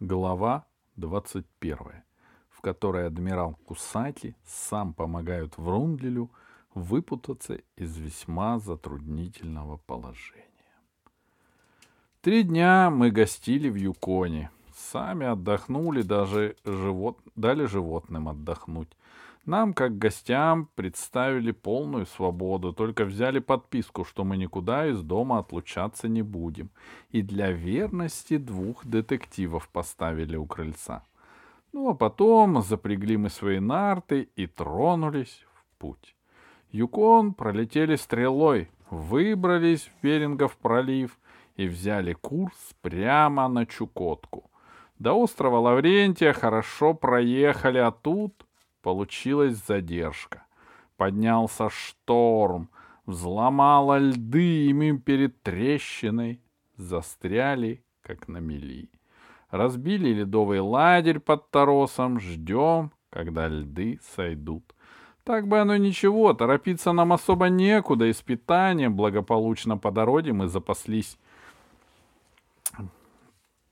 Глава 21, в которой адмирал Кусаки сам помогает Врундлелю выпутаться из весьма затруднительного положения. Три дня мы гостили в Юконе. Сами отдохнули, даже живот... дали животным отдохнуть. Нам, как гостям, представили полную свободу, только взяли подписку, что мы никуда из дома отлучаться не будем. И для верности двух детективов поставили у крыльца. Ну, а потом запрягли мы свои нарты и тронулись в путь. Юкон пролетели стрелой, выбрались в Берингов пролив и взяли курс прямо на Чукотку. До острова Лаврентия хорошо проехали, а тут Получилась задержка. Поднялся шторм, взломало льды, и мы перед трещиной застряли, как на мели. Разбили ледовый лагерь под торосом, ждем, когда льды сойдут. Так бы оно ничего, торопиться нам особо некуда, испытания благополучно по дороге мы запаслись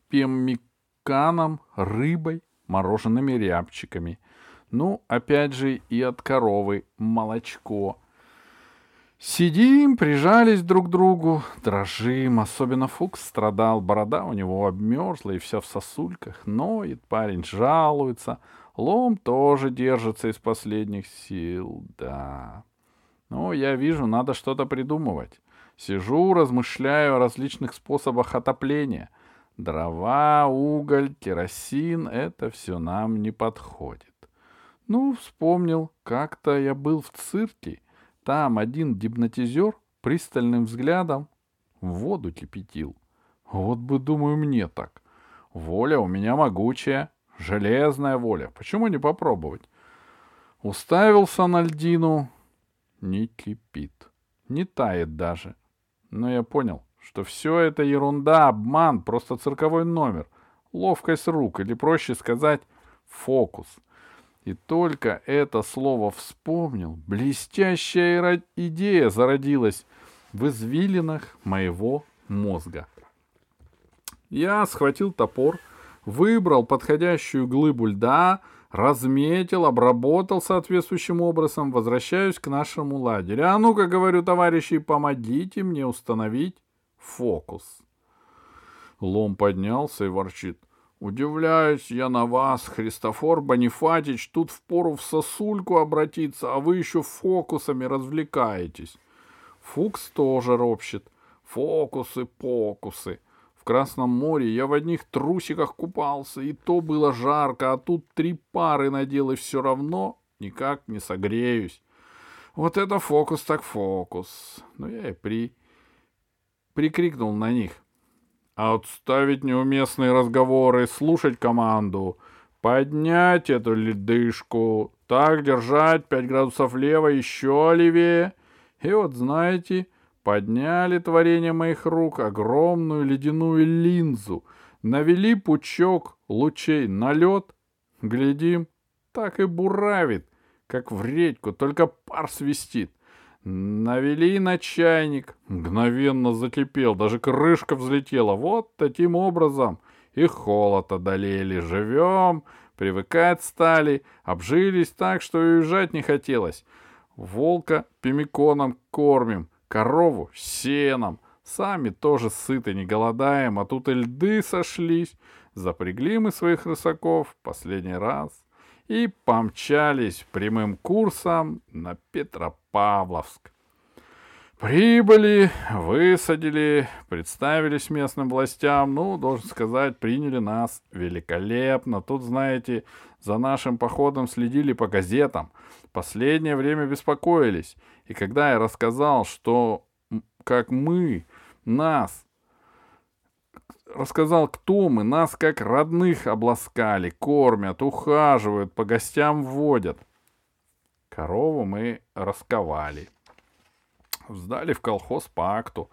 пеммиканом, рыбой, морожеными рябчиками — ну, опять же, и от коровы молочко. Сидим, прижались друг к другу, дрожим. Особенно Фукс страдал, борода у него обмерзла и вся в сосульках. Ноет, парень жалуется. Лом тоже держится из последних сил, да. Ну, я вижу, надо что-то придумывать. Сижу, размышляю о различных способах отопления. Дрова, уголь, керосин — это все нам не подходит. Ну, вспомнил, как-то я был в цирке. Там один гипнотизер пристальным взглядом воду кипятил. Вот бы, думаю, мне так. Воля у меня могучая, железная воля. Почему не попробовать? Уставился на льдину. Не кипит. Не тает даже. Но я понял, что все это ерунда, обман, просто цирковой номер. Ловкость рук, или проще сказать, фокус — и только это слово вспомнил, блестящая идея зародилась в извилинах моего мозга. Я схватил топор, выбрал подходящую глыбу льда, разметил, обработал соответствующим образом, возвращаюсь к нашему лагерю. А ну-ка, говорю, товарищи, помогите мне установить фокус. Лом поднялся и ворчит — Удивляюсь я на вас, Христофор Бонифатич, тут впору в сосульку обратиться, а вы еще фокусами развлекаетесь. Фукс тоже ропщет. Фокусы, покусы. В Красном море я в одних трусиках купался, и то было жарко, а тут три пары надел, и все равно никак не согреюсь. Вот это фокус так фокус. Но я и при... прикрикнул на них. Отставить неуместные разговоры, слушать команду. Поднять эту ледышку. Так держать, пять градусов лево, еще левее. И вот, знаете, подняли творение моих рук огромную ледяную линзу. Навели пучок лучей на лед. Глядим, так и буравит, как в редьку, только пар свистит. Навели на чайник. Мгновенно закипел, даже крышка взлетела. Вот таким образом и холод одолели. Живем, привыкать стали, обжились так, что и уезжать не хотелось. Волка пемиконом кормим, корову сеном. Сами тоже сыты, не голодаем, а тут и льды сошлись. Запрягли мы своих рысаков последний раз и помчались прямым курсом на Петропавловск. Павловск. Прибыли, высадили, представились местным властям. Ну, должен сказать, приняли нас великолепно. Тут, знаете, за нашим походом следили по газетам. Последнее время беспокоились. И когда я рассказал, что как мы, нас, рассказал, кто мы, нас как родных обласкали, кормят, ухаживают, по гостям водят — Корову мы расковали. Сдали в колхоз по акту.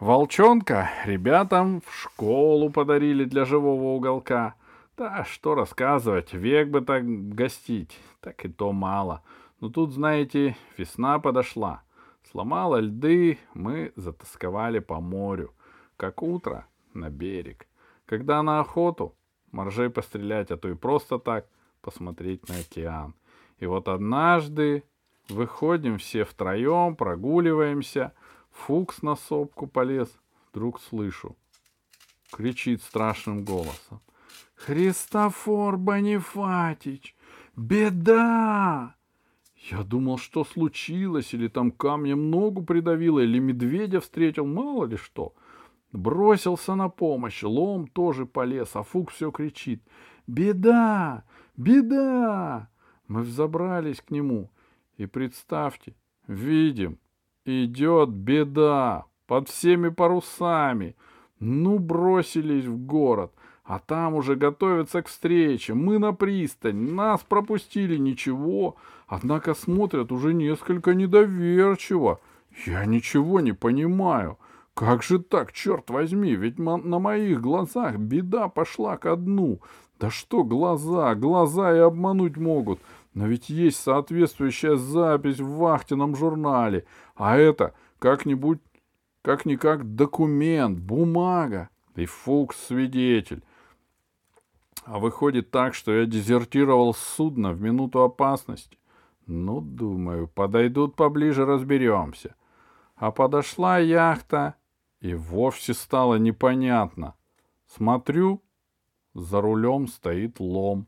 Волчонка ребятам в школу подарили для живого уголка. Да, что рассказывать, век бы так гостить, так и то мало. Но тут, знаете, весна подошла. Сломала льды, мы затасковали по морю. Как утро на берег. Когда на охоту, моржей пострелять, а то и просто так посмотреть на океан. И вот однажды выходим все втроем, прогуливаемся. Фукс на сопку полез. Вдруг слышу. Кричит страшным голосом. Христофор Бонифатич! Беда! Я думал, что случилось, или там камнем ногу придавило, или медведя встретил, мало ли что. Бросился на помощь, лом тоже полез, а Фук все кричит. «Беда! Беда!» Мы взобрались к нему, и представьте, видим, идет беда под всеми парусами. Ну, бросились в город, а там уже готовятся к встрече. Мы на пристань, нас пропустили, ничего. Однако смотрят уже несколько недоверчиво. Я ничего не понимаю. Как же так, черт возьми, ведь на моих глазах беда пошла ко дну. Да что глаза, глаза и обмануть могут. Но ведь есть соответствующая запись в вахтенном журнале. А это как-нибудь, как-никак документ, бумага. И Фукс свидетель. А выходит так, что я дезертировал с судна в минуту опасности. Ну, думаю, подойдут поближе, разберемся. А подошла яхта, и вовсе стало непонятно. Смотрю, за рулем стоит лом.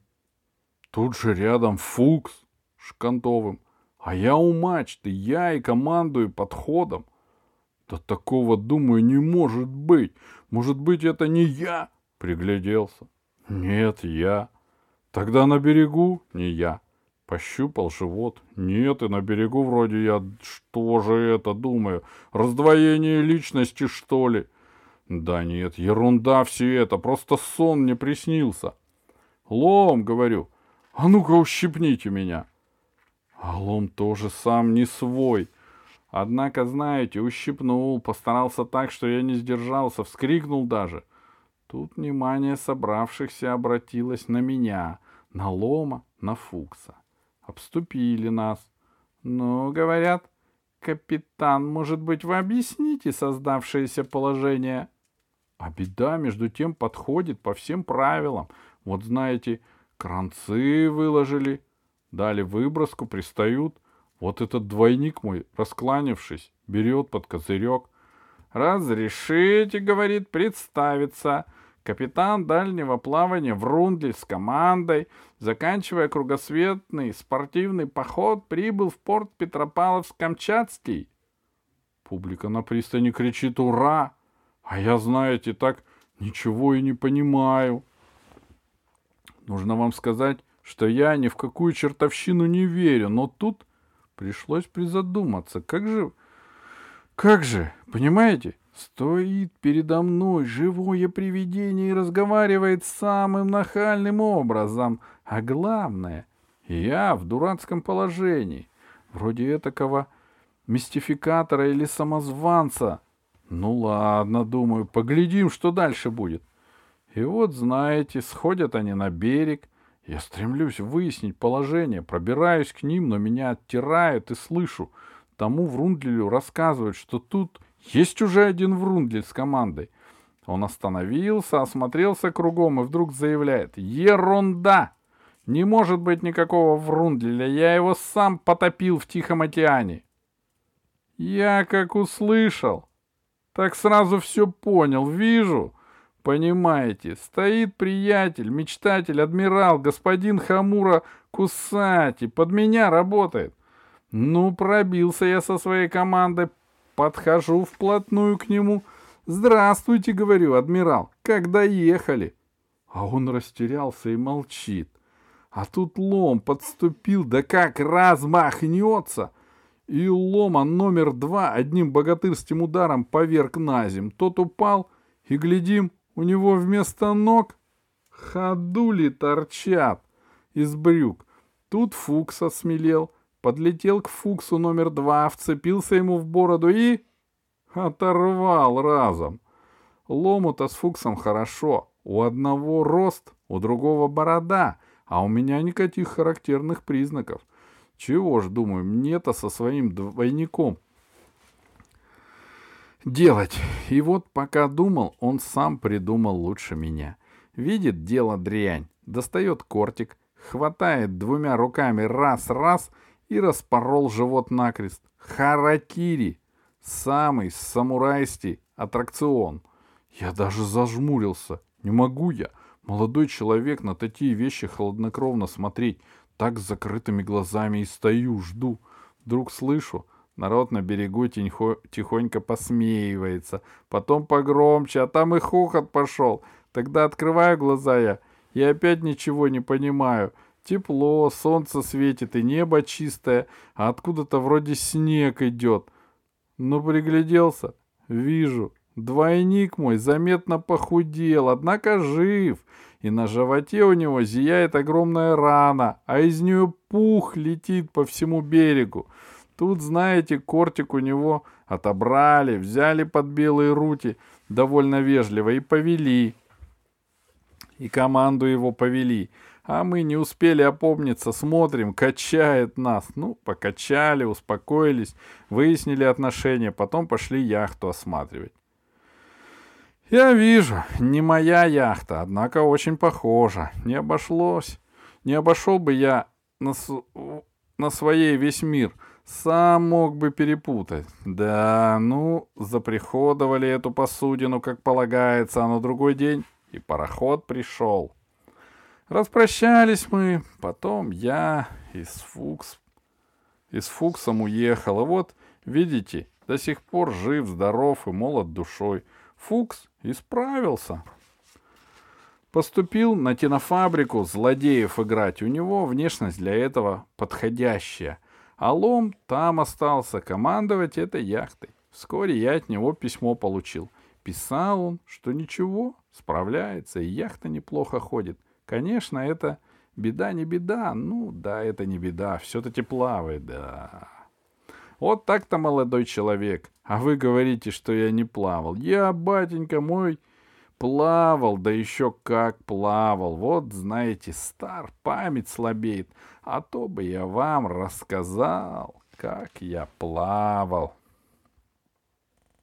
Тут же рядом Фукс шкантовым. А я у мачты, я и командую подходом. Да такого, думаю, не может быть. Может быть, это не я? Пригляделся. Нет, я. Тогда на берегу не я. Пощупал живот. Нет, и на берегу вроде я... Что же это, думаю? Раздвоение личности, что ли? Да нет, ерунда все это. Просто сон мне приснился. Лом, говорю, а ну-ка ущипните меня. А лом тоже сам не свой. Однако, знаете, ущипнул, постарался так, что я не сдержался, вскрикнул даже. Тут внимание собравшихся обратилось на меня, на лома, на Фукса. Обступили нас. Ну, говорят, капитан, может быть, вы объясните создавшееся положение? А беда, между тем, подходит по всем правилам. Вот знаете, Кранцы выложили, дали выброску, пристают. Вот этот двойник мой, раскланившись, берет под козырек. «Разрешите, — говорит, — представиться. Капитан дальнего плавания Врундль с командой, заканчивая кругосветный спортивный поход, прибыл в порт Петропавловск-Камчатский». Публика на пристани кричит «Ура!» А я, знаете, так ничего и не понимаю. Нужно вам сказать, что я ни в какую чертовщину не верю, но тут пришлось призадуматься. Как же... Как же, понимаете? Стоит передо мной живое привидение и разговаривает самым нахальным образом. А главное, я в дурацком положении. Вроде этакого мистификатора или самозванца. Ну ладно, думаю, поглядим, что дальше будет. И вот, знаете, сходят они на берег. Я стремлюсь выяснить положение, пробираюсь к ним, но меня оттирают и слышу. Тому Врундлилю рассказывают, что тут есть уже один Врундлиль с командой. Он остановился, осмотрелся кругом и вдруг заявляет «Ерунда! Не может быть никакого Врундлиля, я его сам потопил в Тихом океане». Я как услышал, так сразу все понял, вижу — Понимаете, стоит приятель, мечтатель, адмирал, господин Хамура Кусати, под меня работает. Ну, пробился я со своей командой, подхожу вплотную к нему. Здравствуйте, говорю, адмирал, как доехали? А он растерялся и молчит. А тут лом подступил, да как размахнется! И лома номер два одним богатырским ударом поверг на земь. Тот упал, и, глядим, у него вместо ног ходули торчат из брюк. Тут Фукс осмелел, подлетел к Фуксу номер два, вцепился ему в бороду и... оторвал разом. Лому-то с Фуксом хорошо. У одного рост, у другого борода, а у меня никаких характерных признаков. Чего ж, думаю, мне-то со своим двойником делать. И вот пока думал, он сам придумал лучше меня. Видит дело дрянь, достает кортик, хватает двумя руками раз-раз и распорол живот накрест. Харакири! Самый самурайский аттракцион. Я даже зажмурился. Не могу я, молодой человек, на такие вещи хладнокровно смотреть. Так с закрытыми глазами и стою, жду. Вдруг слышу, народ на берегу тихо, тихонько посмеивается. Потом погромче, а там и хохот пошел. Тогда открываю глаза я и опять ничего не понимаю. Тепло, солнце светит и небо чистое, а откуда-то вроде снег идет. Но пригляделся, вижу, двойник мой заметно похудел, однако жив, и на животе у него зияет огромная рана, а из нее пух летит по всему берегу. Тут, знаете, кортик у него отобрали, взяли под белые руки довольно вежливо и повели. И команду его повели. А мы не успели опомниться, смотрим, качает нас. Ну, покачали, успокоились, выяснили отношения, потом пошли яхту осматривать. Я вижу, не моя яхта, однако очень похожа. Не обошлось. Не обошел бы я на, на своей весь мир. Сам мог бы перепутать. Да, ну, заприходовали эту посудину, как полагается, а на другой день и пароход пришел. Распрощались мы, потом я из Фукс, из Фуксом уехал, и вот, видите, до сих пор жив, здоров и молод душой. Фукс исправился. Поступил на кинофабрику злодеев играть. У него внешность для этого подходящая. А Лом там остался командовать этой яхтой. Вскоре я от него письмо получил. Писал он, что ничего, справляется, и яхта неплохо ходит — Конечно, это беда не беда. Ну, да, это не беда. Все-таки плавает, да. Вот так-то, молодой человек. А вы говорите, что я не плавал. Я, батенька мой, плавал, да еще как плавал. Вот, знаете, стар, память слабеет. А то бы я вам рассказал, как я плавал.